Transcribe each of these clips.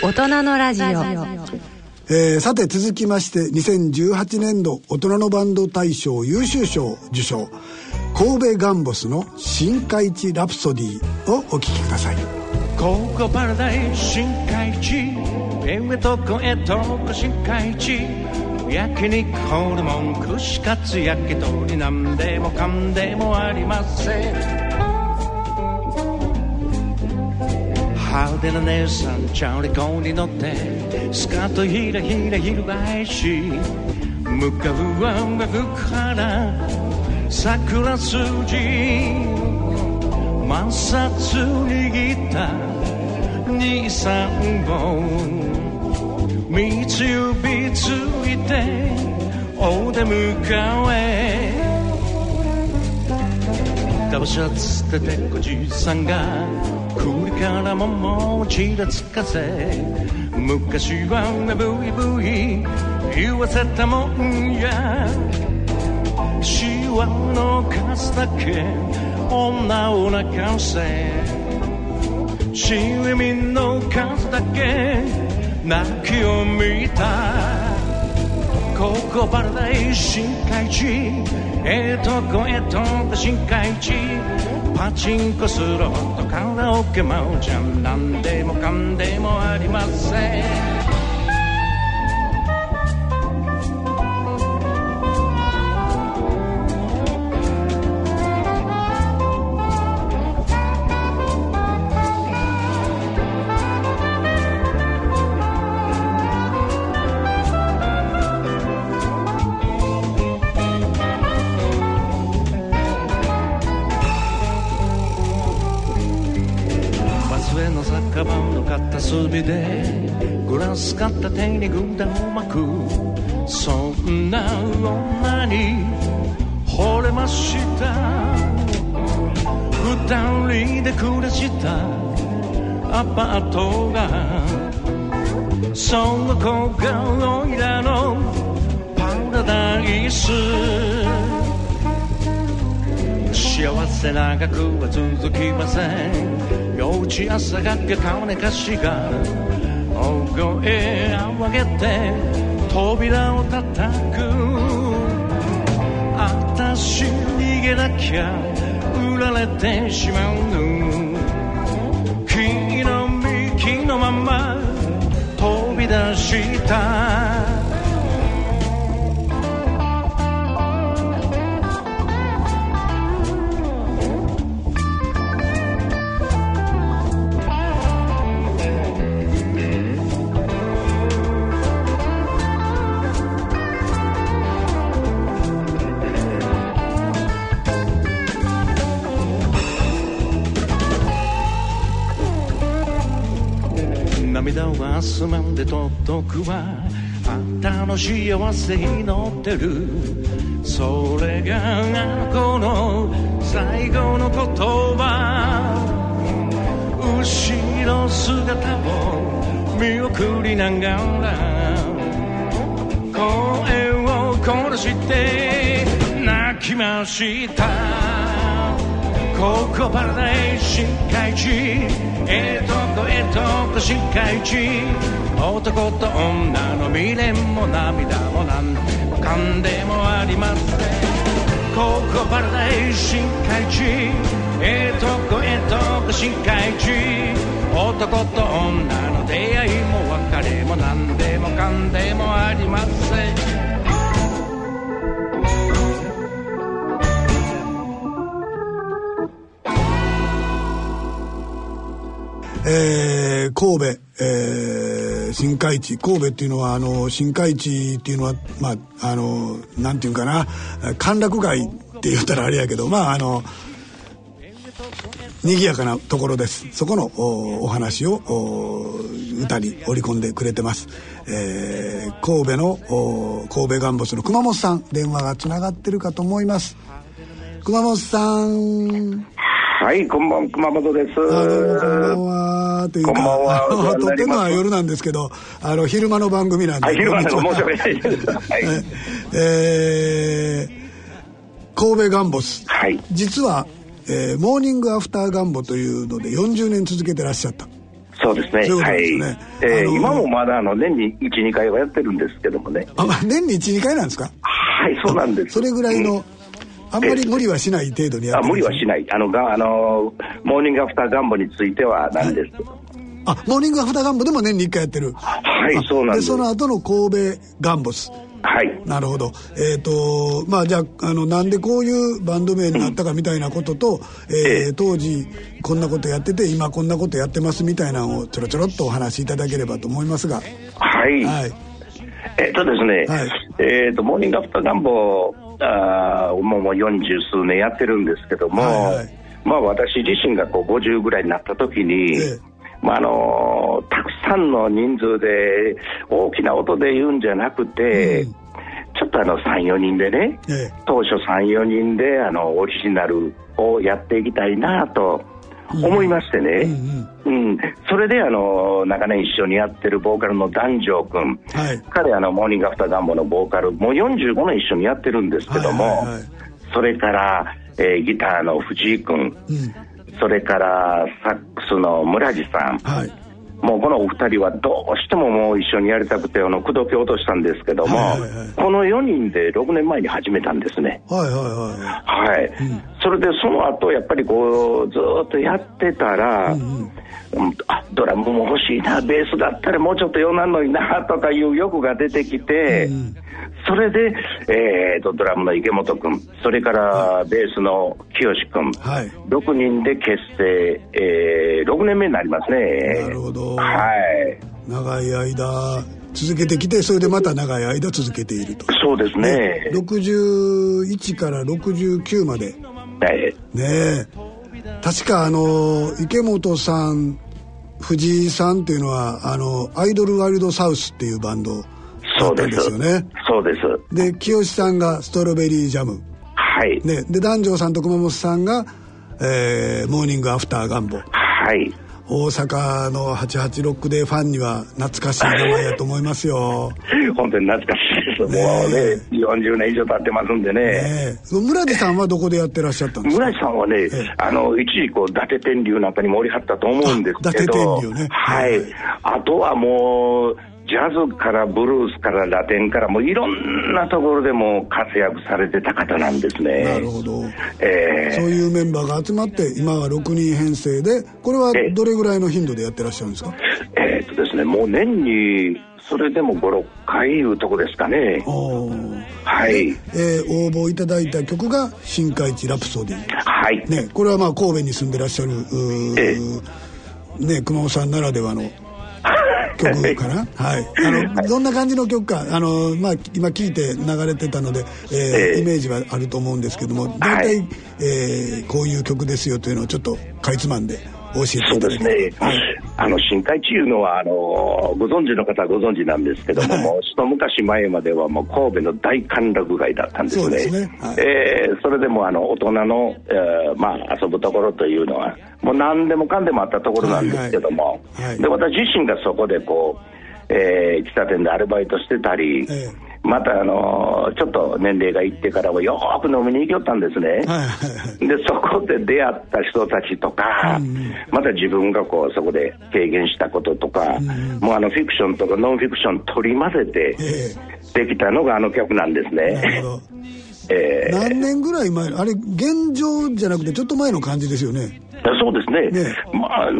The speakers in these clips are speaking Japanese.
大人のラジオ。えー、さて続きまして2018年度大人のバンド大賞優秀賞受賞神戸ガンボスの「新海地ラプソディ」をお聴きください。ここパラダイス新海地上とこへとこ新海地焼肉ホルモン串カツ焼き鳥なんでもかんでもありません派手な姉さんチャリコに乗ってスカートひらひら翻し向かうは福原桜筋摩擦握った二三本三つ指ついてお出迎え。ダブシャツでてこじさんが首からももちらつかせ昔はブイブイ言わせたもんや。シワの数だけ女を泣かせミンの数だけ泣きを見た。ここバラダイ深海地。ええとこへ飛んだ深海地。パチンコスロットカラオケマウジャン何でもかんでもありません。片手に軍団を巻く。そんな女に惚れました。二人で暮らした。アパートが。その子がおいらのパラダイス。幸せ長くは続きません。幼稚朝がけ金貸しが。大声上げて扉を叩く。あたし逃げなきゃ売られてしまうの。木の幹のまま飛び出した。すまんでとっとくわあんたの幸せ祈ってる。それがあの子の最後の言葉。後ろ姿を見送りながら。声を殺して泣きました。ここパラダイス深海地ええとこええとこ深海地男と女の未練も涙もなんかんでもありませんここパラダイス深海地ええとこええとこ深海地男と女の出会いも別れも何でもかんでもありませんえー、神戸、えー、新海地。神戸っていうのはあの新海地っていうのはまああのなんていうかな歓楽街って言ったらあれやけどまああの賑やかなところです。そこのお話を歌に織り込んでくれてます、えー、神戸の神戸ガンボスの熊本さん。電話がつながってるかと思います。熊本さん。はい、こんばん熊本です。あどうもこんばんは。というか、こんばんは。撮ってるのは夜なんですけど、あの昼間の番組なんで。はい、昼間の申し訳ないです。はい、えー、神戸ガンボス。はい。実は、えー、モーニングアフターガンボというので40年続けてらっしゃった。そそうですね。そういうことはい。ですねえーあのー今もまだあの年に1、2回はやってるんですけどもね。あ年に12回なんですか？はい、そうなんです。それぐらいの、あんまり無理はしない程度にやあってる無理はしない。あの、があのーモーニングアフターガンボについてはなんです？あモーニングアフターガンボでも年に1回やってるはいあそうなんですその後の神戸ガンボスはい。なるほどえっ、とまあじゃああのなんでこういうバンド名になったかみたいなことと、えーええ当時こんなことやってて今こんなことやってますみたいなのをちょろちょろっとお話しいただければと思いますがはい。はいえっとですね、はい。えっと、モーニングアフターガンボあーもうもう40数年やってるんですけども、はいはい。まあ私自身がこう50ぐらいになった時に、ええ。まああのたくさんの人数で大きな音で言うんじゃなくて、うん。ちょっとあの3、4人でね、ええ。当初3、4人であのオリジナルをやっていきたいなと思いましてね、うんうん。それであの長年一緒にやってるボーカルの南條君、はい。彼あのモーニングアフターガンボのボーカルもう45年一緒にやってるんですけども、はいはいはい。それから、えーギターの藤井君。うん。それからサックスの村地さん。はいもうこのお二人はどうしてももう一緒にやりたくてあの口説き落としたんですけども、はいはいはい。この4人で6年前に始めたんですね。はいはいはいはい、それでその後やっぱりこうずーっとやってたら、うんうん。うんあドラムも欲しいなベースだったらもうちょっとよなんのになとかいう欲が出てきて、うんそれで、えー、とドラムの池本君それからベースの清君、はい。6人で結成、えー6年目になりますね。なるほど。はい。長い間続けてきてそれでまた長い間続けていると。そうですね。61から69まで。はい。ねえ確かあの池本さん藤井さんっていうのはあのアイドルワイルドサウスっていうバンドそうでですすよね。そうです。で清さんがストロベリージャム。はい、ね。で南條さんと熊本さんが、えーモーニングアフターガンボ。はい。大阪の88でファンには懐かしい名前やと思いますよ。本当に懐かしいです、ねもうね40年以上経ってますんでね。ねえ。村地さんはどこでやってらっしゃったんですか？村井さんはね、ええ。あの一時こう伊達天竜なんかにもおりはったと思うんですけあ伊達ど、天竜ね。はい、はい。あとはもう、ジャズからブルースからラテンから、もういろんなところでも活躍されてた方なんですね。なるほど。えそういうメンバーが集まって今は6人編成でこれはええどれぐらいの頻度でやってらっしゃるんですか？ーえーっとですね、もう年にそれでも5、6回いうとこですかね。はい。えー応募いただいた曲が「新海地ラプソディ」はい。ねこれはまあ神戸に住んでらっしゃるうーえね熊本さんならではの 曲かなはい。あのどんな感じの曲かあの、まあ、今聞いて流れてたので、えーええ。イメージはあると思うんですけども大体、はい。えーこういう曲ですよというのをちょっとかいつまんで教えてそうですね。はい。あの、深海地いうのは、あの、ご存知の方はご存知なんですけども、はい。もう一昔前まではもう神戸の大歓楽街だったんですね。そね。はい。えーそれでもあの、大人の、えーまあ、遊ぶところというのは、もう何でもかんでもあったところなんですけども、はいはい。で、私自身がそこでこう、えー喫茶店でアルバイトしてたり、ええまたあのちょっと年齢がいってからもよーく飲みに行きよったんですね。でそこで出会った人たちとか、また自分がこうそこで経験したこととか、もうあのフィクションとかノンフィクション取り混ぜてえできたのがあの曲なんですね。えー何年ぐらい前あれ現状じゃなくてちょっと前の感じですよね。そうですね、ね。まあ、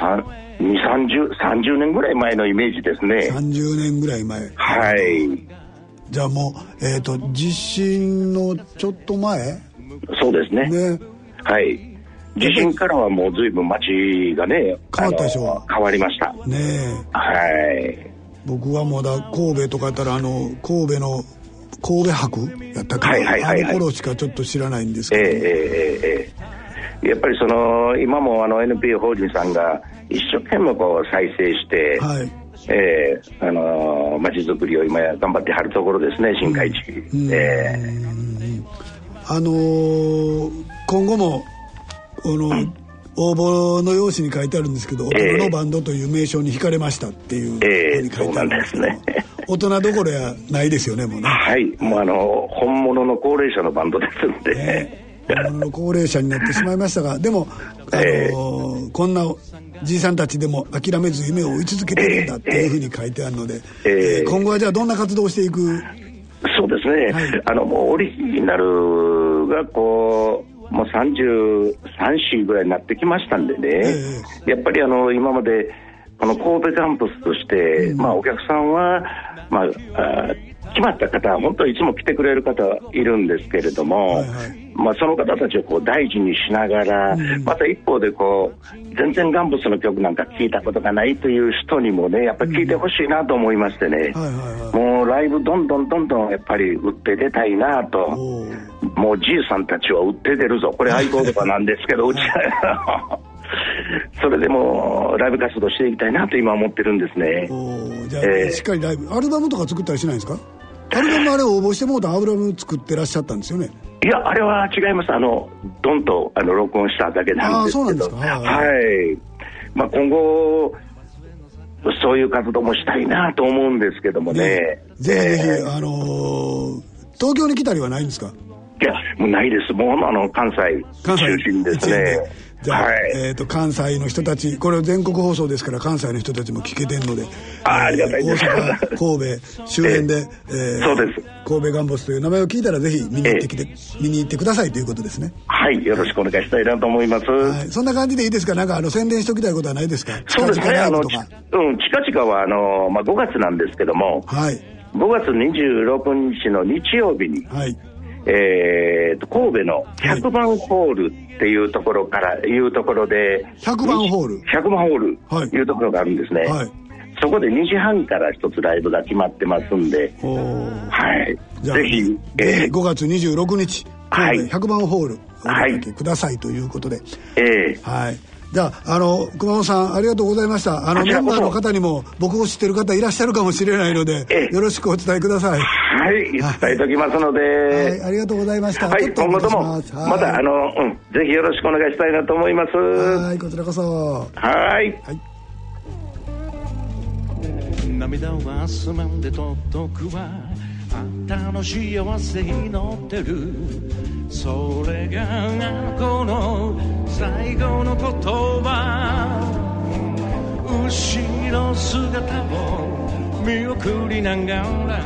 さ2、30、30年ぐらい前のイメージですね。30年ぐらい前。はい、じゃあもう、えー、と地震のちょっと前？そうですね。ね。はい。地震からはもう随分街がね、変わったでしょ？変わりました。ねえ。はい。僕はまだ神戸とかやったらあの神戸の神戸博？やったかはいはいはいはい。あの頃しかちょっと知らないんですええけど、ええええ。やっぱりその今もあの NPO 法人さんが一生懸命こう再生して、はいええあの街づくりを今や頑張ってはるところですね新海地、ええあのー今後もこの、応募の用紙に書いてあるんですけど「大人のバンド」という名称に惹かれましたっていうええふうに書いてあるんですけどそうなんですね。大人どころやないですよねもうね。はい。もうあの本物の高齢者のバンドですんで、ね。本物の高齢者になってしまいましたがでも、あのーえ。こんなじいさんたちでも諦めず夢を追い続けてるんだっていうふうに書いてあるので、えーえー今後はじゃあどんな活動をしていく？そうですね、はい。あのもうオリジナルがこう、もう33、4ぐらいになってきましたんでね、やっぱりあの今まで、この神戸キャンプスとして、まあ、お客さんは、まあ、あー決まった方は、本当にいつも来てくれる方いるんですけれども、はいはいまあ、その方たちをこう大事にしながら、また一方でこう、全然ガンブスの曲なんか聴いたことがないという人にもね、やっぱり聴いてほしいなと思いましてね。もうライブどんどんどんどんやっぱり売って出たいなと、もうじいさんたちは売って出るぞ、これ合言葉なんですけど、うちは、それでもうライブ活動していきたいなと今思ってるんですね。おー。じゃあ、えーしっかりライブアルバムとか作ったりしないんですか？アルバムあれ応募してもうたアルバム作ってらっしゃったんですよね？いや、あれは違います、あのドンとあの録音しただけなんですけど、あーそうなんですか。はい。はいまあ、今後、そういう活動もしたいなと思うんですけどもね。ぜひぜひ、えー。あのー東京に来たりはないんですか？いや、もうないです、もうあの関西関西中心ですね。じゃあ、はい。えー、と関西の人たちこれは全国放送ですから関西の人たちも聞けてるのであありがたいです。大阪神戸周辺で、えーそうです。神戸ガンボスという名前を聞いたらぜひ見に行ってきて、見に行ってくださいということですね、はい、よろしくお願いしたいなと思います。はい、そんな感じでいいですか？なんかあの宣伝しておきたいことはないですか？そうですね、あの、うん、近々は、あの、まあ、5月なんですけども、はい。5月26日の日曜日に、はいえーと、神戸の100番ホールっていうところから、い。うところで、100番ホール。100番ホールはい。いうところがあるんですね。はい。そこで2時半から一つライブが決まってますんで、はい。ぜひ、ぜえひ5月26日はい神戸100番ホールおはい出かけくださいということで、ーえー。はい。じゃあ、あの、熊本さん、ありがとうございました。あの、メンバーの方にも、僕を知ってる方いらっしゃるかもしれないのでええ、よろしくお伝えください。はい、伝えときますので、はい、ありがとうございました。はい、ちょっと今後とも、また、あの、うん、ぜひよろしくお願いしたいなと思います。はい、はいこちらこそ。はい。はい。涙はすまんで届くわあんたの幸せに乗ってる。それがあの子の最後の言葉後ろ姿を見送りながら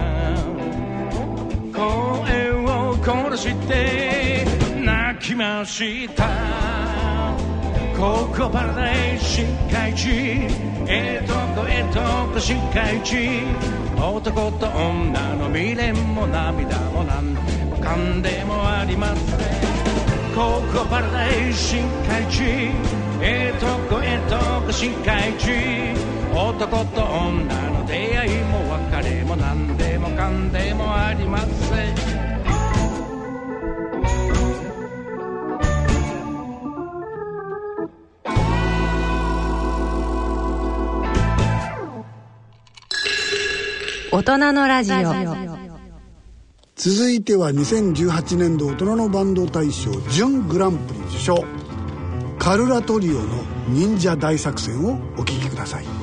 声を殺して泣きました。ここパラダイス深海地ええとこええとこ深海地男と女の未練も涙もなんでもかんでもありませんここパラダイス深海地ええとこええとこ深海地男と女の出会いも別れもなんでもかんでもあります。大人のラジオ。続いては2018年度大人のバンド大賞準グランプリ受賞。カルラトリオの忍者大作戦をお聴きください。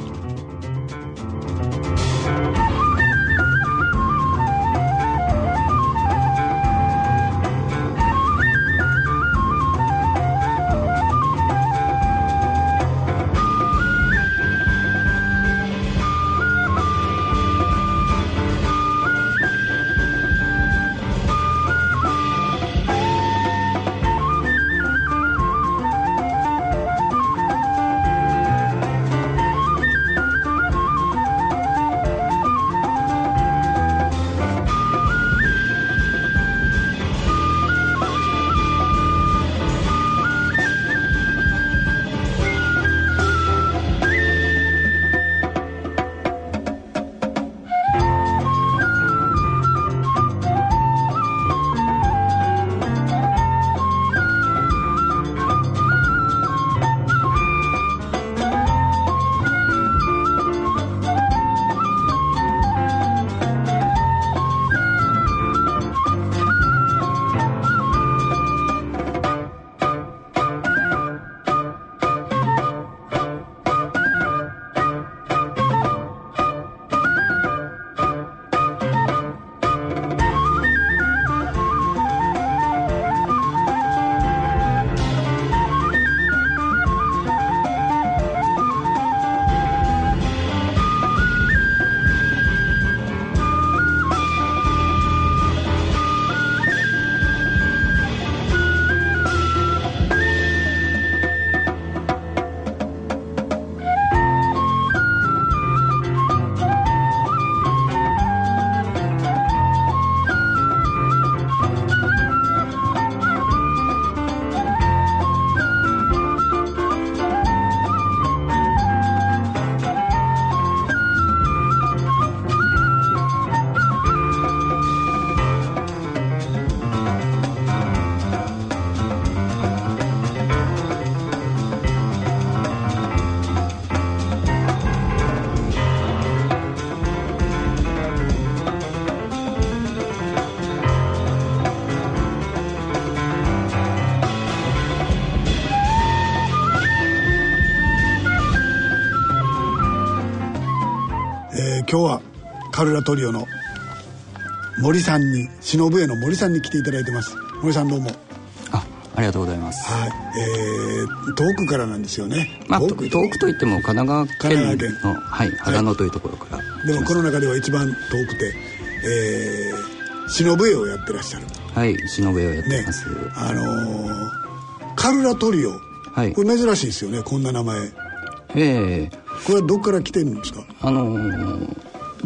カルラトリオの森さんに忍笛の森さんに来ていただいてます。森さんどうも。あありがとうございます。はい。えー、遠くからなんですよね。まあ、と遠く遠くといっても神奈川神奈県川の、はい、秦野というところから。でもこの中では一番遠くてえー、忍笛をやってらっしゃる。すはい、忍笛をやってねます。あのーカルラトリオ、はい。これ珍しいですよねこんな名前。ええ。これはどっから来てるんですか？あのー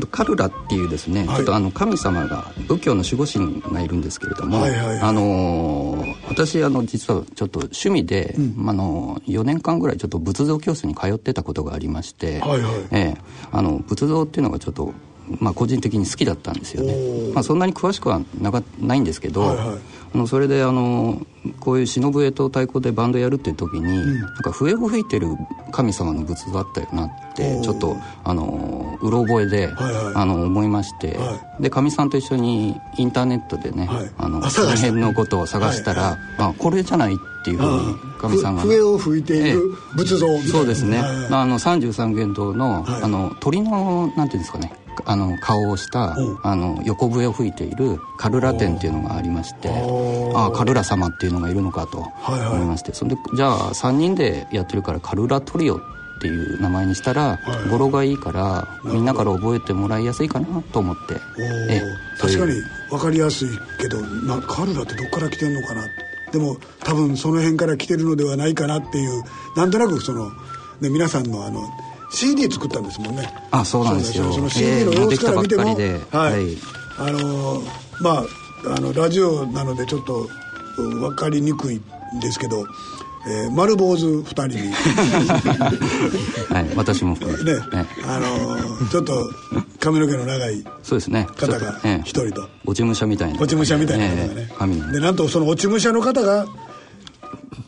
カルラっていうですね、はい。ちょっとあの神様が仏教の守護神がいるんですけれども、はいはいはい。あのー私あの実はちょっと趣味で、あの4年間ぐらいちょっと仏像教室に通ってたことがありまして、はいはい。ええ。あの仏像っていうのがちょっとまあ、個人的に好きだったんですよおねー、まあ、そんなに詳しくはなかないんですけど、はいはいあのそれであのこういう忍笛と太鼓でバンドやるっていう時に、なんか笛を吹いてる神様の仏像あったよなってちょっとあのうろ覚えで、はいはい。あの思いまして、はでかみさんと一緒にインターネットでね、はい。あのあその辺のことを探したら、はい。あこれじゃないっていうふうにかみさんが。ふ笛を吹いている仏像そうですね、はいはい。あの三十三間堂の,、はい。あの鳥のなんていうんですかねあの顔をしたうん。あの横笛を吹いているカルラ店っていうのがありましてああカルラ様っていうのがいるのかとはいはい。思いまして、それでじゃあ3人でやってるからカルラトリオっていう名前にしたら、はい。語呂がいいからみんなから覚えてもらいやすいかなと思って。確かに分かりやすいけどなカルラってどっから来てんのかな。でも多分その辺から来てるのではないかなっていうなんとなくその、ね、皆さんのあの CD 作ったんですもんね。あそうなんですよ。その CD の様子から見ても、ええもうできたばっかりで。はい、あのーまああのラジオなのでちょっとうん分かりにくいんですけど、えー丸坊主2人に。はい、私も含めて、ね、あのーちょっと髪の毛の長いそうですね。方がちょっとええ。一人と。落ち武者みたいな。落ち武者みたいな方がえねえ、髪の。でなんとその落ち武者の方が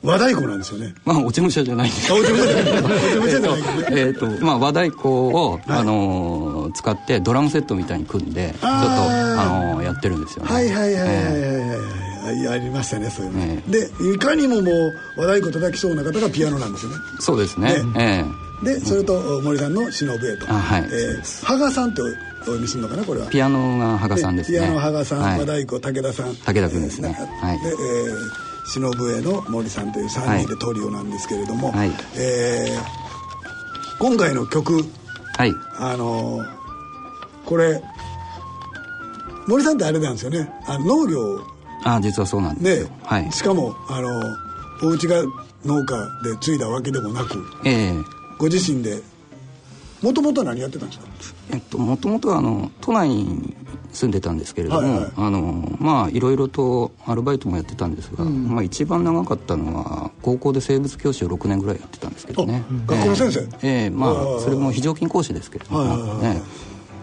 和太鼓なんですよね。まあ落ち武者じゃないんで。すあ落ち武者じゃない。落ち武者じゃなえっとまあ和太鼓を、はい。あのー使ってドラムセットみたいに組んでちょっとあのーやってるんですよね。はいはいはいはいはいえはい。はいありましたねそういうの、えでいかにももう和太鼓叩きそうな方がピアノなんですよね。えそうですね。えでそれと森さんの忍笛と。あはい。えー羽賀さんってお呼びするのかなこれは。えピアノが羽賀さんですね。ピアノ羽賀さん、はい。和太鼓武田さん。武田君ですね。えーはい。で、えー忍笛の森さんという3人でトリオなんですけれども、はい。えー今回の曲はい。あのーこれ森さんってあれなんですよね。あの農業。あ実はそうなんですね。よ、はい。しかもあのお家が農家で継いだわけでもなくええ。ご自身でもともと何やってたんですか？えっと、もともとはあの都内に住んでたんですけれども、はいはい。あのまあいろいろとアルバイトもやってたんですが、まあ、一番長かったのは高校で生物教師を6年ぐらいやってたんですけどね。あ学校の先生？ええ。ええまあそれも非常勤講師ですけれども、はいはいはい。はいええ。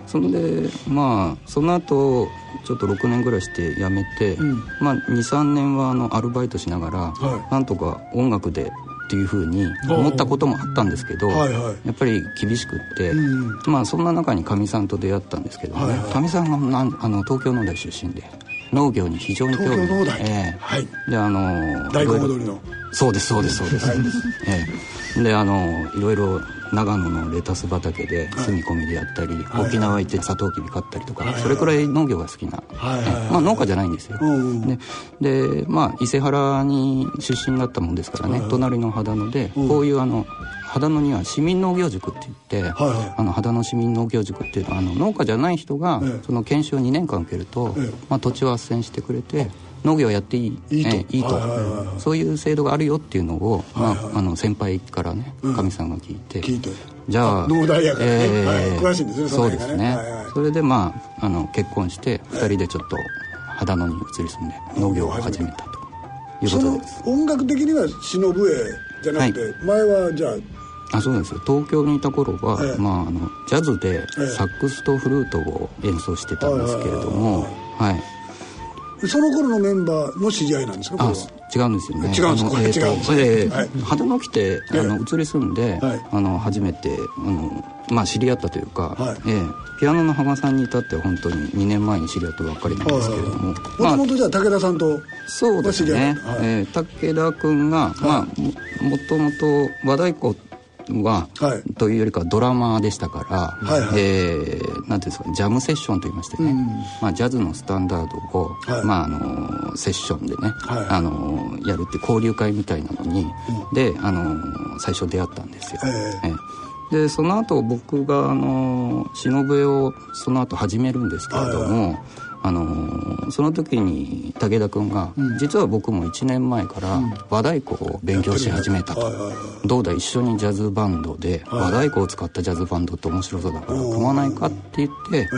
それでまあその後ちょっと6年ぐらいして辞めて、まあ23年はあのアルバイトしながら、はい。なんとか音楽でっていうふうに思ったこともあったんですけど、はいはい。やっぱり厳しくって、うん。まあそんな中にかみさんと出会ったんですけどね。はいはい。かみ、さんがなんあの東京農大出身で農業に非常に興味東京農大。ええ。はい。であの大根踊りの。そうですそうですそうです、ええ。であのいろいろ長野のレタス畑で住み込みでやったり、はい。沖縄行ってサトウキビ買ったりとか、はい。はいそれくらい農業が好きな、はい。はい。まあ農家じゃないんですよ、うんうんででまあ伊勢原に出身だったもんですからね、はい。はい隣の秦野で、うん。こういうあの秦野には市民農業塾って言って、はいはい。あの秦野市民農業塾っていうのはあの農家じゃない人が、ええ。その研修を2年間受けると、ええ。まあ、土地を斡旋してくれて農業やっていい？いいと。ええいいと、はいはいはいはい。そういう制度があるよっていうのを、はいはい。まあ、あの先輩からねうん。かみ、さんが聞いて。聞いて。じゃあ農大やからね。はい。詳しいんですねそうですね、はいはい。それでまああの結婚して2人でちょっと秦野に移り住んで農業を始めたと。いうことです。音楽的には忍笛じゃなくて、前はじゃああそうですよ。東京にいた頃は、ええ。まあ、あのジャズでええ。サックスとフルートを演奏してたんですけれども、はいその頃のメンバーの知り合いなんですか？違うんですよね。違うんですえーと違うんですええはい。秦野来てあの移り住んで、はい。あの初めてあの、まあ、知り合ったというか、はい。ええピアノの羽賀さんに至っては本当に2年前に知り合ったばっかりなんですけれども、もともとじゃあ武田さんとそうですね、はい。えー武田君が、まあももともと和太鼓は、はい。というよりかはドラマでしたから、はいはい。えーなんていうんですかジャムセッションと言いましてね、まあ、ジャズのスタンダードを、はい。まあ、あのセッションでね、はい。あのやるって交流会みたいなのに、であの最初出会ったんですよ。ええ。ええ。でその後僕があの忍笛をその後始めるんですけれども、あのその時に武田君が、実は僕も1年前から和太鼓を勉強し始めたと、どうだ一緒にジャズバンドで、和太鼓を使ったジャズバンドって面白そうだから組まないかって言って、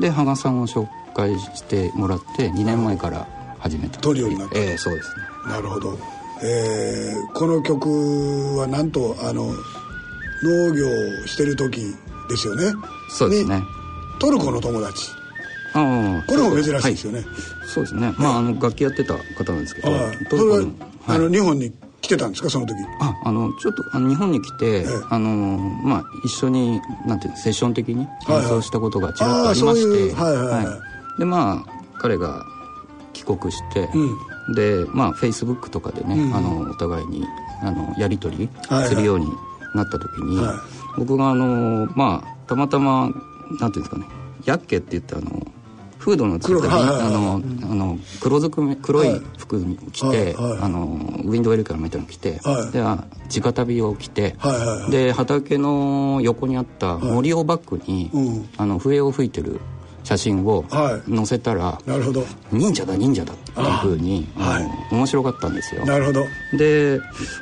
で羽賀さんを紹介してもらって2年前から始めたトリオになった。ええそうですね。なるほど、えーこの曲はなんとあの農業をしてる時ですよね。そうですね。にトルコの友達ああこれも珍しいですよね、そうですね、まああの楽器やってた方なんですけどそれは、あの日本に来てたんですか？その時。ああのちょっとあの日本に来て、あのまあ一緒になんていうのセッション的にはいはい。演奏したことがちらっとありまして、でまあ彼が帰国して、でまあフェイスブックとかでね、あのお互いにあのやり取りはいはい。するようになった時に、はい。僕があのまあたまたまなんていうんですかねヤッケって言ってあのフードの作った黒はいはいはい。あのあの黒ずくめ黒い服に着て、あのウィンドウェルカーみたいなの着て、はい。であ直旅を着て、で畑の横にあった森をバックに、うん。あの笛を吹いてる写真をはい。載せたら、なるほど。忍者だ忍者だっていうふうにあの面白かったんですよ。なるほど。で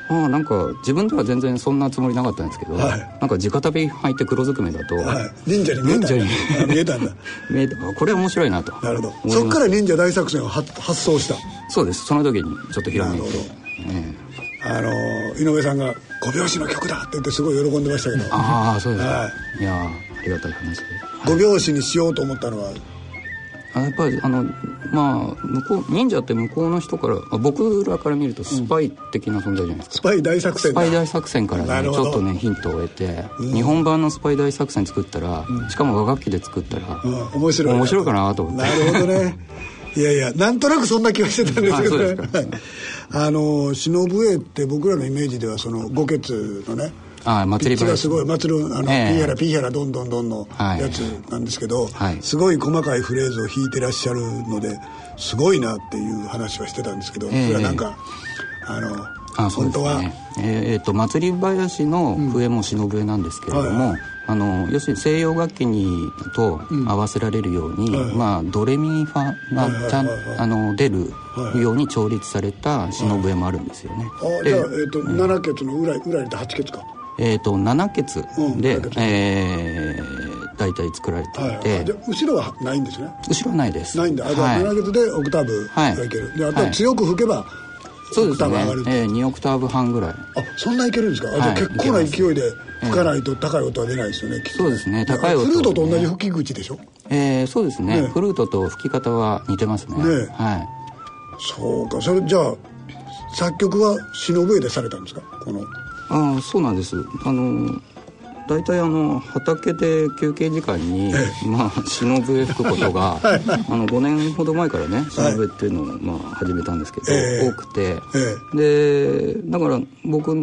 ああなんか自分では全然そんなつもりなかったんですけど、はい。なんか直旅履いて黒ずくめだと、はい。忍者に見えた忍者にあ見えたんだ。見えてあこれは面白いなと。なるほど。そっから忍者大作戦を発発想した。そうです。その時にちょっとひらめいて。なるほど。ええあの井上さんが「5拍子の曲だ!」って言ってすごい喜んでましたけど。ああそうですか、、はい。やーありがたい話。で5拍子にしようと思ったのは？あやっぱりあのまあ向こう忍者って向こうの人からあ僕らから見るとスパイ的な存在じゃないですか、スパイ大作戦だ。スパイ大作戦からねちょっとねヒントを得て、日本版のスパイ大作戦作ったら、しかも和楽器で作ったら、うん面白い面白いかなと思って。なるほどね。いやいやなんとなくそんな気はしてたんですけどあそうあの忍笛って僕らのイメージではその五血のねあ祭りピッチがすごい祭るあの、ええ。ピーヒャラピーヒャラどんどんどんのはい。やつなんですけど、はい。すごい細かいフレーズを弾いてらっしゃるのですごいなっていう話はしてたんですけど、ええ。それはなんかあのあそうです本当は、ねえーえーと祭り林の笛も忍笛なんですけれども、はいあの要するに西洋楽器にと合わせられるように、はいまあ、ドレミファがちゃん、はいはいはい。はいあの出るように調律された忍笛もあるんですよね。であじゃあ、えーと七血の裏裏にいて八血か。えー、と7血うんで、七血えー、大体作られていて、はいはいじゃあ後ろはないんですね。後ろはないです。ないんだ。あじゃあはい。7血でオクターブがいける、であとは強く吹けば、そうですね。えー、2オクターブ半ぐらい。あそんないけるんですか、あじゃ結構な勢いで吹かないと高い音は出ないですよね、きっと。そうですね高い音フルートと同じ吹き口でしょ？えー、そうですね。ね。フルートと吹き方は似てますね。ねはい。そうか。それじゃあ作曲は忍笛でされたんですか？この。ああそうなんです。あの大体あの畑で休憩時間に、まあ忍笛吹くことが、あの5年ほど前からね忍笛っていうのを、まあ、始めたんですけど、ええ。多くて、えでだから僕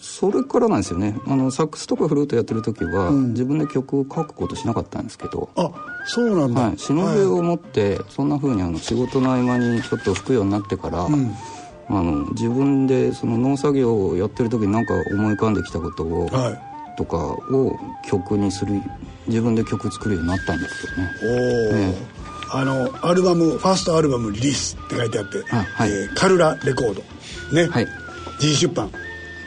それからなんですよね。あのサックスとかフルートやってる時は、自分で曲を書くことしなかったんですけど、あそうなんだ、はい、忍笛を持ってそんな風にあの仕事の合間にちょっと吹くようになってから、あの自分でその農作業をやってる時になんか思い浮かんできたことを、はいとかを曲にする自分で曲作るようになったんですよね。おお、えあのアルバムファーストアルバムリリースって書いてあって、あはい。えーカルラレコードね、はい。自費出版。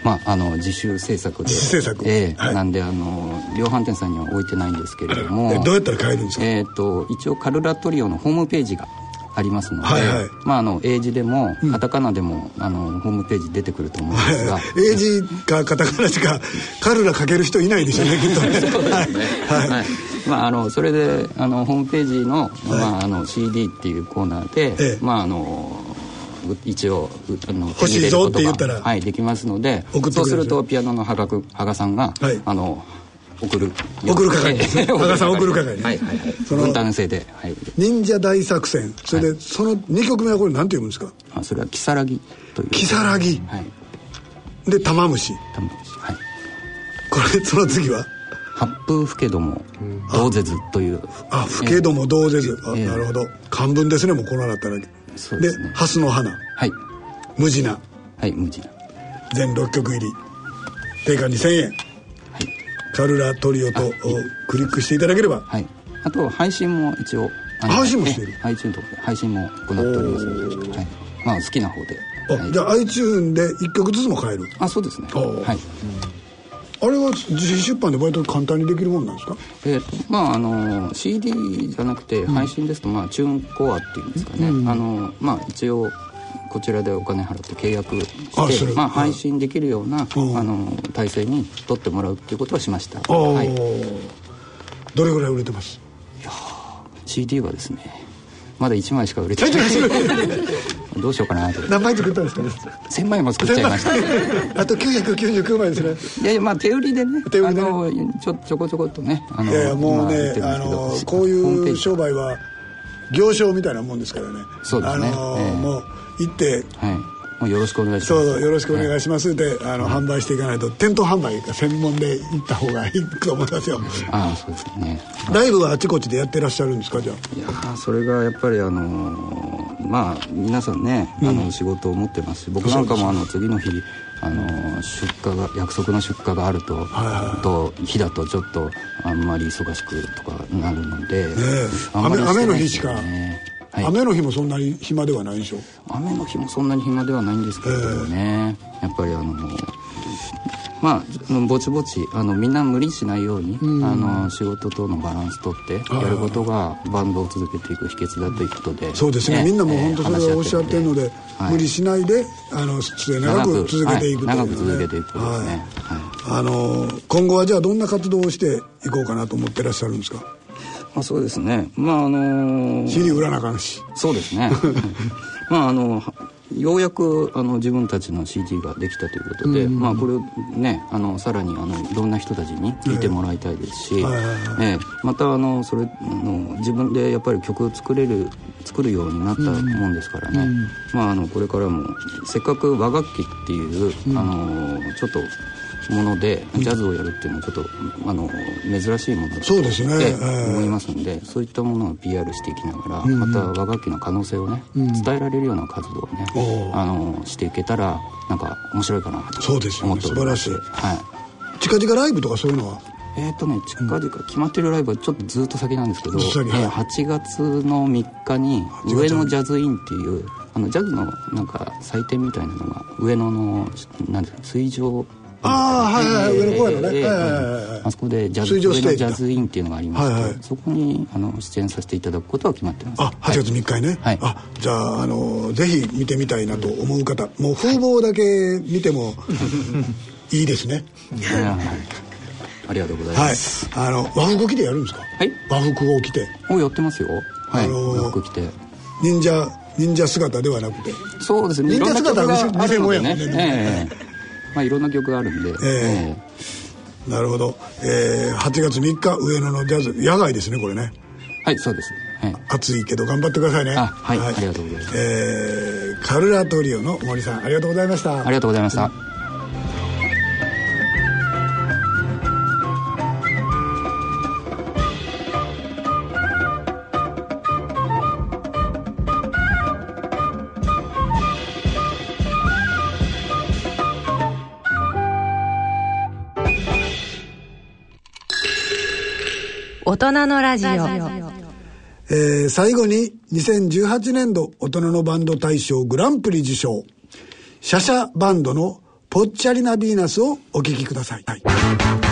まああの自主制作で。自主制作。ええ。はい。なんであの量販店さんには置いてないんですけれども。えどうやったら買えるんですか、えー、と一応カルラトリオのホームページがありますので、はいはい。まあ、あの英字でもカタカナでも、あのホームページ出てくると思うんですが、英字かカタカナしかカルラ書ける人いないでしょうね きっとね。そうですね。はい。はい。まああのそれであのホームページの、まああの CD っていうコーナーで、ええ。まああのう一応うあの欲しいぞって言ったら。はいできますのでそうするとピアノの羽賀く羽賀さんが、はい。あの送る。送る係。ですね羽賀さん送る係はいはいはい。その分担制ではい。忍者大作戦。それで、その2曲目はこれ何て読むんですか？あそれは「如月という。如月はい。で玉虫。玉虫。はい。これその次は？八風吹けども同ぜずという。あ吹けども同ぜず、あええ。なるほど。漢文ですねもうこのなったらそうですね。蓮の花。はい。無地な。はい無地な。全6曲入り。定価2000円。はいカルラトリオとおクリックしていただければ。はい。あと配信も一応配信もしてる。え iTunes とかで配信も行っておりますので、はい、まあ好きな方で。あ、はい。じゃあ iTune で1曲ずつも買える。あそうですね。はい。あれは自費出版で割と簡単にできるもんなんですか？えーとまああの CD じゃなくて配信ですと、まあ、チューンコアっていうんですかね、あのまあ一応こちらでお金払って契約してまあ、配信できるような、うん。あの体制に取ってもらうっていうことはしました、はい、どれぐらい売れてます？CD はですねまだ1枚しか売れてない。どうしようかなと。何枚作ったんですか？1000枚も作っちゃいました。あと999枚ですね。いやいやまあ手売りでね手売りでね。ちょちょこちょこっとねあのいやいやもうねあのこういう商売は行商みたいなもんですからね。そうですね。あの、ええ。もう行って。はい。もうよろしくお願いします。そうよろしくお願いします。で、あの販売していかないと店頭販売が専門で行った方がいいと思いますよ。ああそうですね。ライブはあちこちでやってらっしゃるんですかじゃあ？いやーそれがやっぱりあのーまあ皆さんねあの仕事を持ってますし僕なんかもあの次の日あのー出荷が約束の出荷があると,、と日だとちょっとあんまり忙しくとかなるので、ね。雨雨の日しか、はい、雨の日もそんなに暇ではないでしょ？雨の日もそんなに暇ではないんですけれどもね、やっぱりあのまあぼちぼちあのみんな無理しないように、あの仕事とのバランスとってやることがバンドを続けていく秘訣だということで。そうですね。みんなも本当それはおっしゃってるので、はい。無理しないであの末永く続けていくという、ね。はい。長く続けていくことですね、はい。あの今後はじゃあどんな活動をしていこうかなと思ってらっしゃるんですか？まあ、そうですね。まああの CD 売らなあかんしそうですね。まああのようやくあの自分たちの CD ができたということで、まあこれをねあのさらにあのいろんな人たちに聴いてもらいたいですし、はいはいはい。ええ。またあのそれあの自分でやっぱり曲を作れる作るようになったもんですからね、まああのこれからもせっかく和楽器っていう、あのちょっとものでジャズをやるっていうのはちょっとあの珍しいものだとそうですね。思いますのでそういったものを PR していきながら、また和楽器の可能性をね、伝えられるような活動をね、あのしていけたらなんか面白いかなとそうですよね。思っております。素晴らはい。近々ライブとかそういうのは？えっ、とね近々決まってるライブはちょっとずっと先なんですけど、ずっと先。はいえー8月の3日に月上野ジャズインっていうあのジャズのなんか祭典みたいなのが上野のなんですか水上ああはいはいはい上野公園のね。あそこでジャズ水上ステージ。ャズインっていうのがありまして、はいはい。そこにあの出演させていただくことは決まってます。あ8月3日にね、はい。あじゃああのぜひ見てみたいなと思う方もう風貌だけ見ても いいですね。はいはい。ありがとうございはい。ます、あの和服着てやるんですか？はい。和服を着て。おやってますよ。はい、あのー洋服着て。忍者忍者姿ではなくて。そうですね。忍者姿は偽物やもんね。ええまあいろんな曲があるんで、えなるほど、えー、8月3日上野のジャズ。野外ですねこれね。はいそうですはい暑いけど頑張ってくださいね。あはいありがとうございます。えーカルラトリオの森さんありがとうございました。ありがとうございました、人のラジオ。えー最後に2018年度大人のバンド大賞グランプリ受賞。シャシャバンドのぽっちゃりな・ヴィーナスをお聴きください、はい。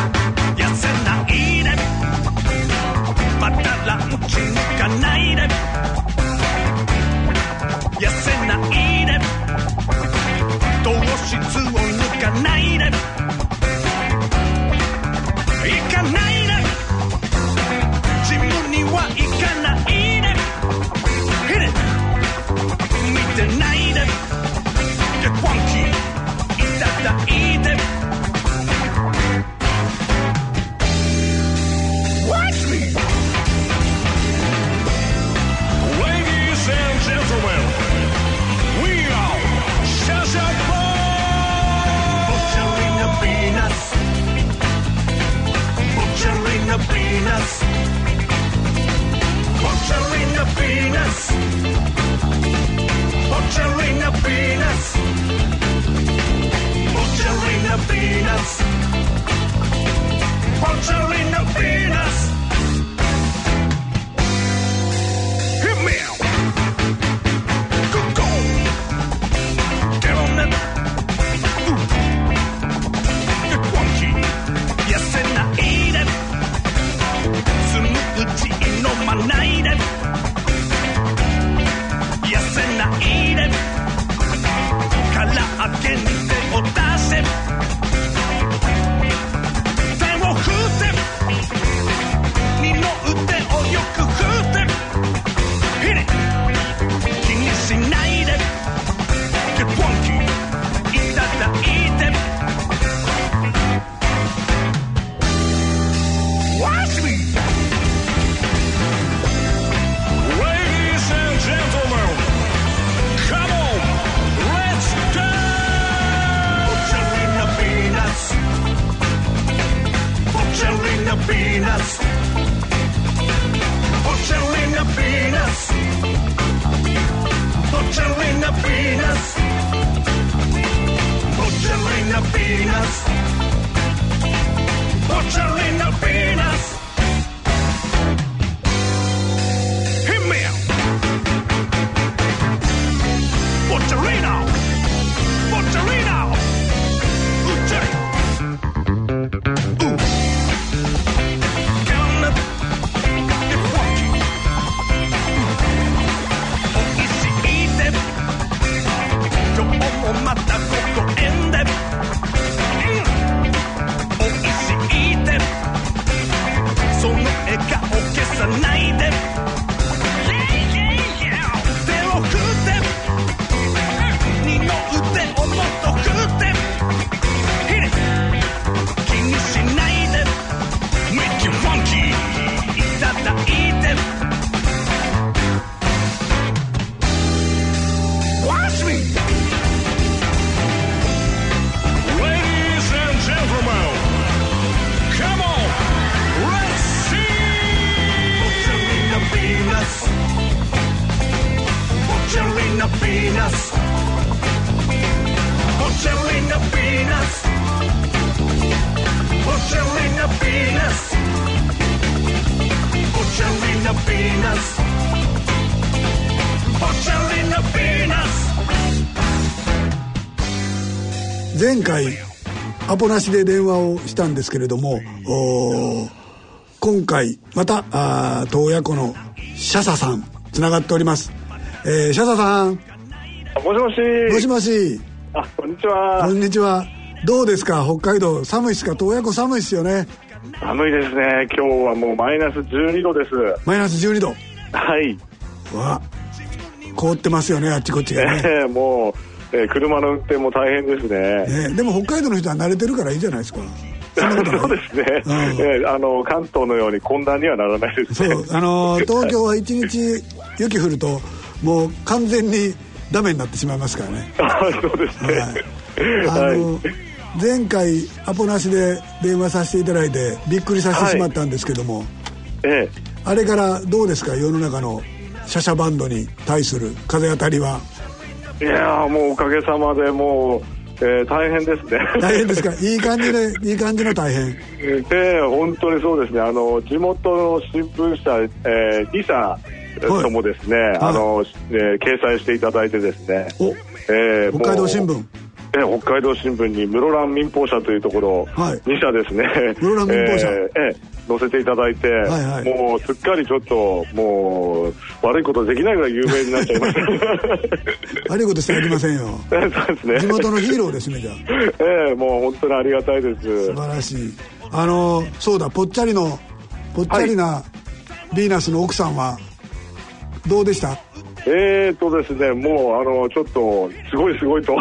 Latinas. Mucha 前回アポなしで電話をしたんですけれども今回またあー洞爺湖のシャサさんつながっております、えー、シャサさんもしもし。もしもしあ、こんにちはこ。んにちはどうですか？北海道寒いっすか？洞爺湖寒いっすよね寒いですね。今日はもうマイナス12度です。マイナス12度はい。わ凍ってますよねあっちこっちがねえー もう、えー車の運転も大変ですね。ねでも北海道の人は慣れてるからいいじゃないですか。そうですね、うん。えーあの関東のように混乱にはならないですね。そう。あのー東京は一日雪降るともう完全にダメになってしまいますからね。あ そうですね。はい。あのー前回アポなしで電話させていただいてびっくりさせてしまったんですけども、えあれからどうですか？世の中のシャシャバンドに対する風当たりは。えいやーもうおかげさまでもう、えー大変ですね。大変ですか？いい感じでいい感じの大変。ええ本当にそうです。ねあの地元の新聞社、えー、2社ともですね、あの、えー掲載していただいてですね、おえー北海道新聞えー北海道新聞に室蘭民放社というところ、はい。2社ですね。室蘭民放社。えーえー載せていただいて、はいはい。もうすっかりちょっともう悪いことできないぐらい有名になっちゃいました。悪いことしてありませんよ。そうですね。地元のヒーローですねじゃあ。ええもう本当にありがたいです。素晴らしい。あのそうだぽっちゃりのぽっちゃりなヴィーナスの奥さんはどうでした？えーとですねもうあのちょっとすごいすごいと。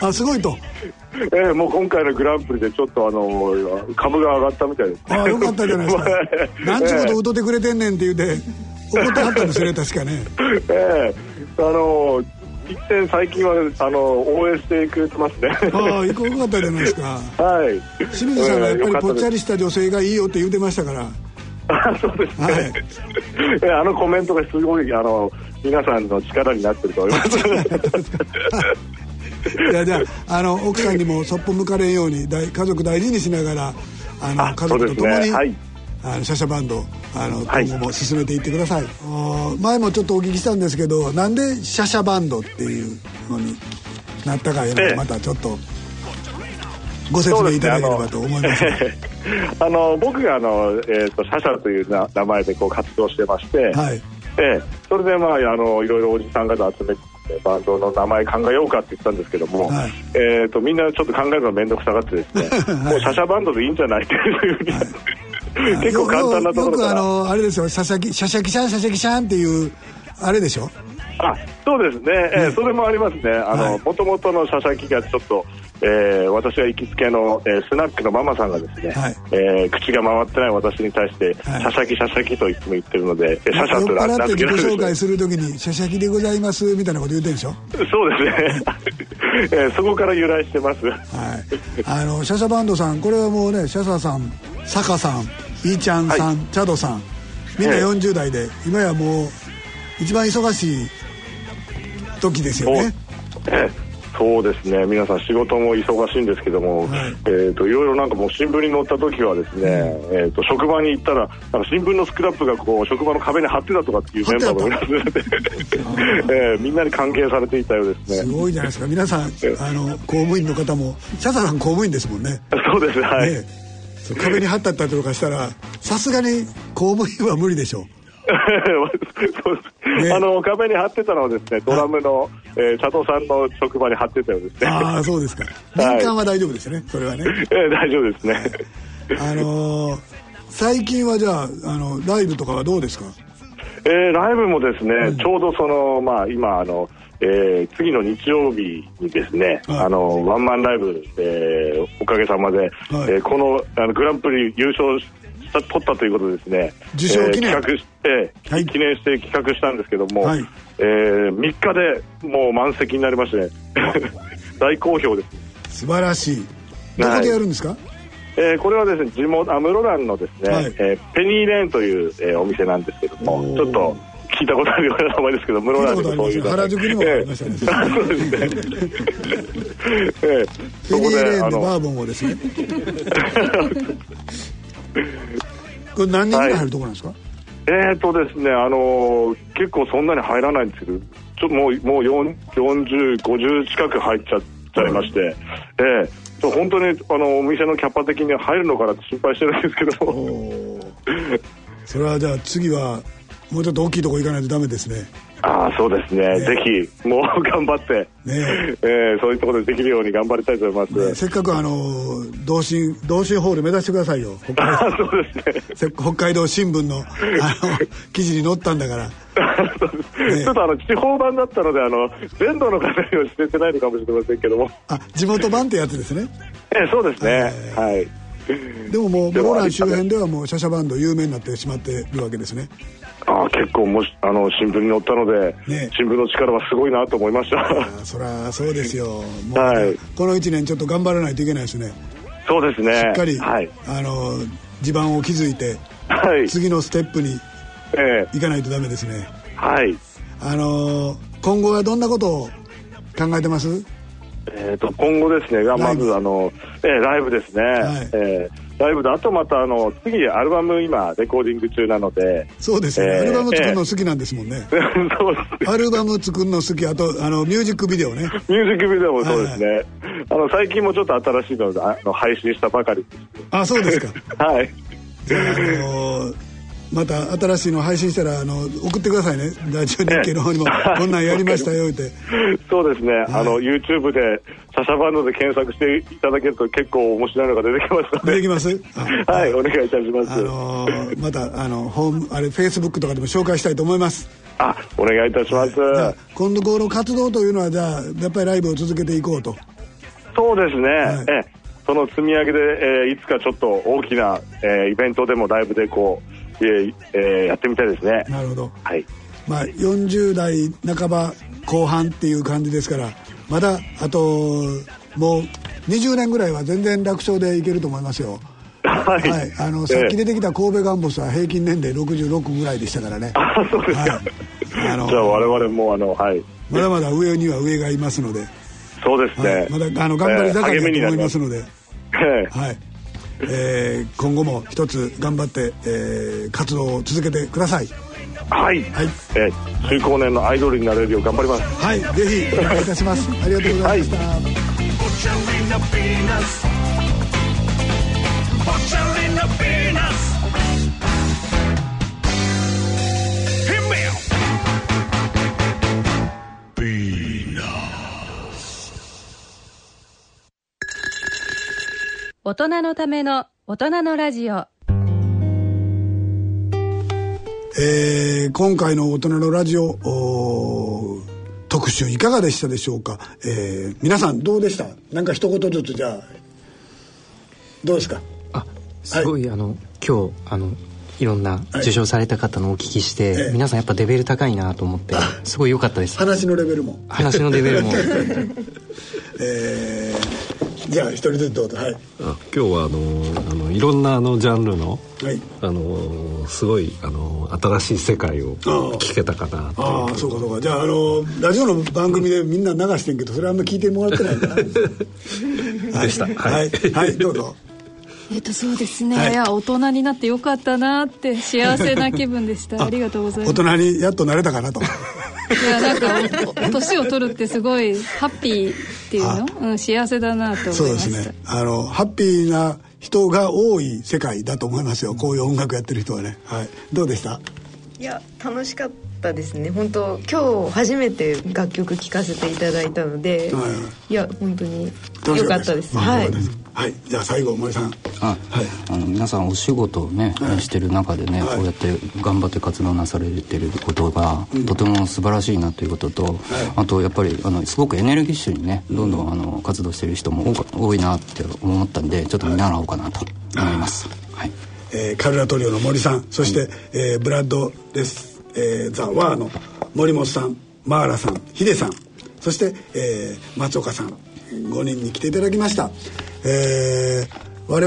あすごいと。えーもう今回のグランプリでちょっとあの株が上がったみたいですあよかったじゃないですか。何ちゅうこと歌ってくれてんねんって言うて怒ってはったんですよね確かね。ええあの一点最近はあの応援してくれてますね。ああよかったじゃないですか。はい。清水さんがやっぱりぽっちゃりりした女性がいいよって言うてましたから。あそうですね、はい、あのコメントがすごいあの皆さんの力になってると思います。いやじゃああの奥さんにもそっぽ向かれんように大家族大事にしながらあの家族と共に、ね。はい、あのシャシャバンドあの今後も進めていってください、はい、前もちょっとお聞きしたんですけどなんでシャシャバンドっていうのになったかいうのをまたちょっとご説明いただければと思います、ね、あの 僕があの、えーと、シャシャというな名前でこう活動してまして、はいええ、それでまああのいろいろおじさん方集めてバンドの名前考えようかって言ったんですけども、はい、えーと、みんなちょっと考えるの面倒くさがってですね、はい、もうシャシャバンドでいいんじゃないっていうふうに、はい、結構簡単なところからよくあのあれですよシャシャキシャシャキシャンシャシャキシャンっていうあれでしょあそうですね、えー、それもありますね。もともとのシャシャキがちょっとえー、私が行きつけの、えー、スナックのママさんがですね、はい、えー、口が回ってない私に対して、はい、シャシャキシャシャキといつも言ってるので、シャシャと名付けられる。紹介するときに、シャシャキでございますみたいなこと言ってるんでしょ？そうですね。えー、そこから由来してます。はい。あの、シャシャバンドさん、これはもうね、シャサさん、サカさん、イーちゃんさん、はい、チャドさん、みんな40代で、今やもう、一番忙しい時ですよね。ええ。そうですね。皆さん仕事も忙しいんですけども、はい。えーと、いろいろなんかもう新聞に載った時はですね、うん、えーと、職場に行ったらなんか新聞のスクラップがこう職場の壁に貼ってたとかっていうメンバーもいますので、えー、みんなに関係されていたようですね。すごいじゃないですか。皆さんあの公務員の方もシャサさん公務員ですもんね。そうです。はい、ね、壁に貼ったったりとかしたらさすがに公務員は無理でしょう。ね、あの壁に貼ってたのはですねドラムの、えー、佐藤さんの職場に貼ってたようですね。ああそうですか。年間は大丈夫ですね、それはね、えー、大丈夫ですね、あのー、最近はじゃああのライブとかはどうですか？えー、ライブもですね、うん、ちょうどそのまあ今あのえー、次の日曜日にですね、はい、あのワンマンライブ、えー、おかげさまで、はい、えー、このあのグランプリ優勝取ったということですね。受賞記念、えー、企画して、はい、記念して企画したんですけども、はい、えー、3日でもう満席になりまして、大好評です。素晴らしい。どこでやるんですか、はい、えー、これはですね地元アムロランのですね、はい、えー、ペニーレーンという、えー、お店なんですけどもちょっと聞いたことあるような名前ですけど室蘭にもそういう原宿にもありましたね、そうですね、えー、そこであのバーボンをですね これ何人ぐらい入るところなんですか、はい、えー、とですね、あのー、結構そんなに入らないんですけど、ちょっともうもう40、50近く入っちゃっちゃいまして、はい、え。ー、本当にあのお店のキャパ的に入るのかなって心配してるんですけど。それはじゃあ次はもうちょっと大きいとこ行かないとダメですねああそうですね、ね、ぜひもう 頑張って、ね。えー、そういうところでできるように頑張りたいと思います、ね、せっかくあの同心同心ホール目指してくださいよ。あ そうですね。北海道新聞のあの 記事に載ったんだから。ね、ちょっとあの地方版だったのであの全土の方には知れてないのかもしれませんけども。あ地元版ってやつですね。ええそうですね、はい。でももう室蘭周辺ではもうシャシャバンド有名になってしまってるわけですねあ結構もしあの新聞に載ったので、ね、新聞の力はすごいなと思いました。そりゃそうですよ。はい、この1年ちょっと頑張らないといけないですね。そうですね。しっかり、はい、あの地盤を築いて、はい、次のステップに行かないとダメですね。はい。あの今後はどんなことを考えてます？えーと、今後ですねがまずあの、えー、ライブですね、はい、えーライブであとまたあの次アルバム今レコーディング中なので。そうですよ、ね、えー、アルバム作るの好きなんですもんね、えー、そうです。アルバム作るの好きあとあのミュージックビデオね。ミュージックビデオもそうですね、はい、あの最近もちょっと新しいのあの配信したばかりあそうですか。はい。あのーまた新しいの配信したらあの送ってくださいね。ラジオ日経の方にも こんなんやりましたよって。そうですね、はい、あの YouTube でシャシャバンドで検索していただけると結構面白いのが出てきますので。出てきます？はいお願いいたします。あのー、またあのホームあれフェイスブックとかでも紹介したいと思います。あお願いいたします、はい、今度この活動というのはじゃあやっぱりライブを続けていこうと。そうですね、はい、えその積み上げで、えー、いつかちょっと大きな、えー、イベントでもライブでこうえーえー、やってみたいですね。なるほど、はい。まあ、40代半ば後半っていう感じですからまだあともう20年ぐらいは全然楽勝でいけると思いますよ。はい、はい、あのさっき出てきた神戸ガンボスは平均年齢66ぐらいでしたからね。あそうですか、はい、あの じゃあ我々もあのはい。まだまだ上には上がいますので。そうですね、はい、まだあの頑張り盛りだと思いますので、えー、はいえー、今後も一つ頑張って、えー、活動を続けてください。はい、はい。えー、中高年のアイドルになれるよう頑張ります。はい。ぜひお願いいたします。ありがとうございました、はい大人のための大人のラジオ。えー、今回の大人のラジオ特集いかがでしたでしょうか、えー、皆さんどうでした？なんか一言ずつじゃあどうですか？あすごい、はい、あの今日あのいろんな受賞された方のお聞きして、はい、皆さんやっぱレベル高いなと思ってすごい良かったです。話のレベルも。話のレベルも。えー、じゃあ一人ずつどうぞ。はい。あ今日はあのあのいろんなあのジャンルの、はい、あのすごいあの新しい世界を聞けたかなああそうかそうか。じゃああのラジオの番組でみんな流してんけどそれあんま聞いてもらってないかな でした。はい、はい、どうぞ。えっとそうですね、はい、いや大人になってよかったなって幸せな気分でした。ありがとうございます。大人にやっとなれたかなといやなんか年を取るってすごいハッピーっていうの、うん、幸せだなと思いましたそうですね。あのハッピーな人が多い世界だと思いますよ。こういう音楽やってる人はね、はい、どうでした？いや楽しかったですね。本当今日初めて楽曲聴かせていただいたので、はい、い。や本当に良かったです。はい。はい、じゃあ最後森さん。あ、はい、あの皆さんお仕事をね、はい、してる中でね、はい、こうやって頑張って活動なされてることが、うん、とても素晴らしいなということと、はい、あとやっぱりあのすごくエネルギッシュにねどんどんあの活動してる人も多いなって思ったんでちょっと見習おうかなと思います、はい。えー、カルラトリオの森さんそして、えー、ブラッドです、えー、ザ・ワーの森本さんマーラさんヒデさんそして、えー、松岡さん5人に来ていただきました。えー、我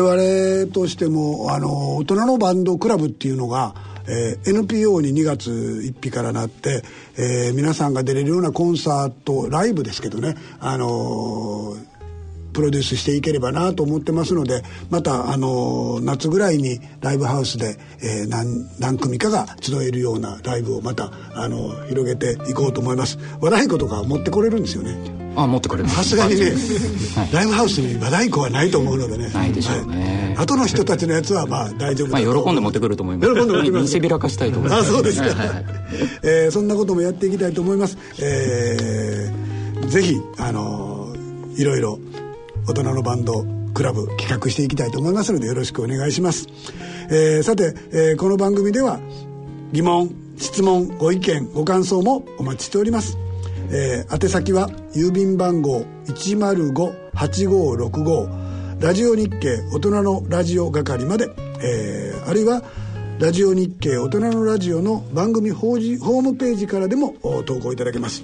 々としてもあの大人のバンドクラブっていうのが、えー、NPO に2月1日からなって、えー、皆さんが出れるようなコンサートライブですけどねあのープロデュースしていければなと思ってますのでまたあの夏ぐらいにライブハウスで、えー、何何組かが集えるようなライブをまたあの広げていこうと思います。和太鼓とか持ってこれるんですよね。あ持ってこれるさすがにね、はい、ライブハウスに和太鼓はないと思うのでね。ないでしょうね、はい、後の人たちのやつはまあ大丈夫まあ喜んで持ってくると思います。喜んで持ってくる。見せびらかしたいと思います。あそうですか、はい。はい、えー、そんなこともやっていきたいと思います、えー、ぜひあのいろいろ大人のバンドクラブ企画していきたいと思いますのでよろしくお願いします、えー、さて、えー、この番組では疑問質問ご意見ご感想もお待ちしております、えー、宛先は郵便番号105-8565ラジオ日経大人のラジオ係まで、えー、あるいはラジオ日経大人のラジオの番組ホームページからでも投稿いただけます。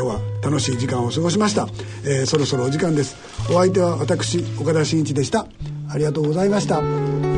今日は楽しい時間を過ごしました、えー、そろそろお時間です。お相手は私岡田真一でした。ありがとうございました。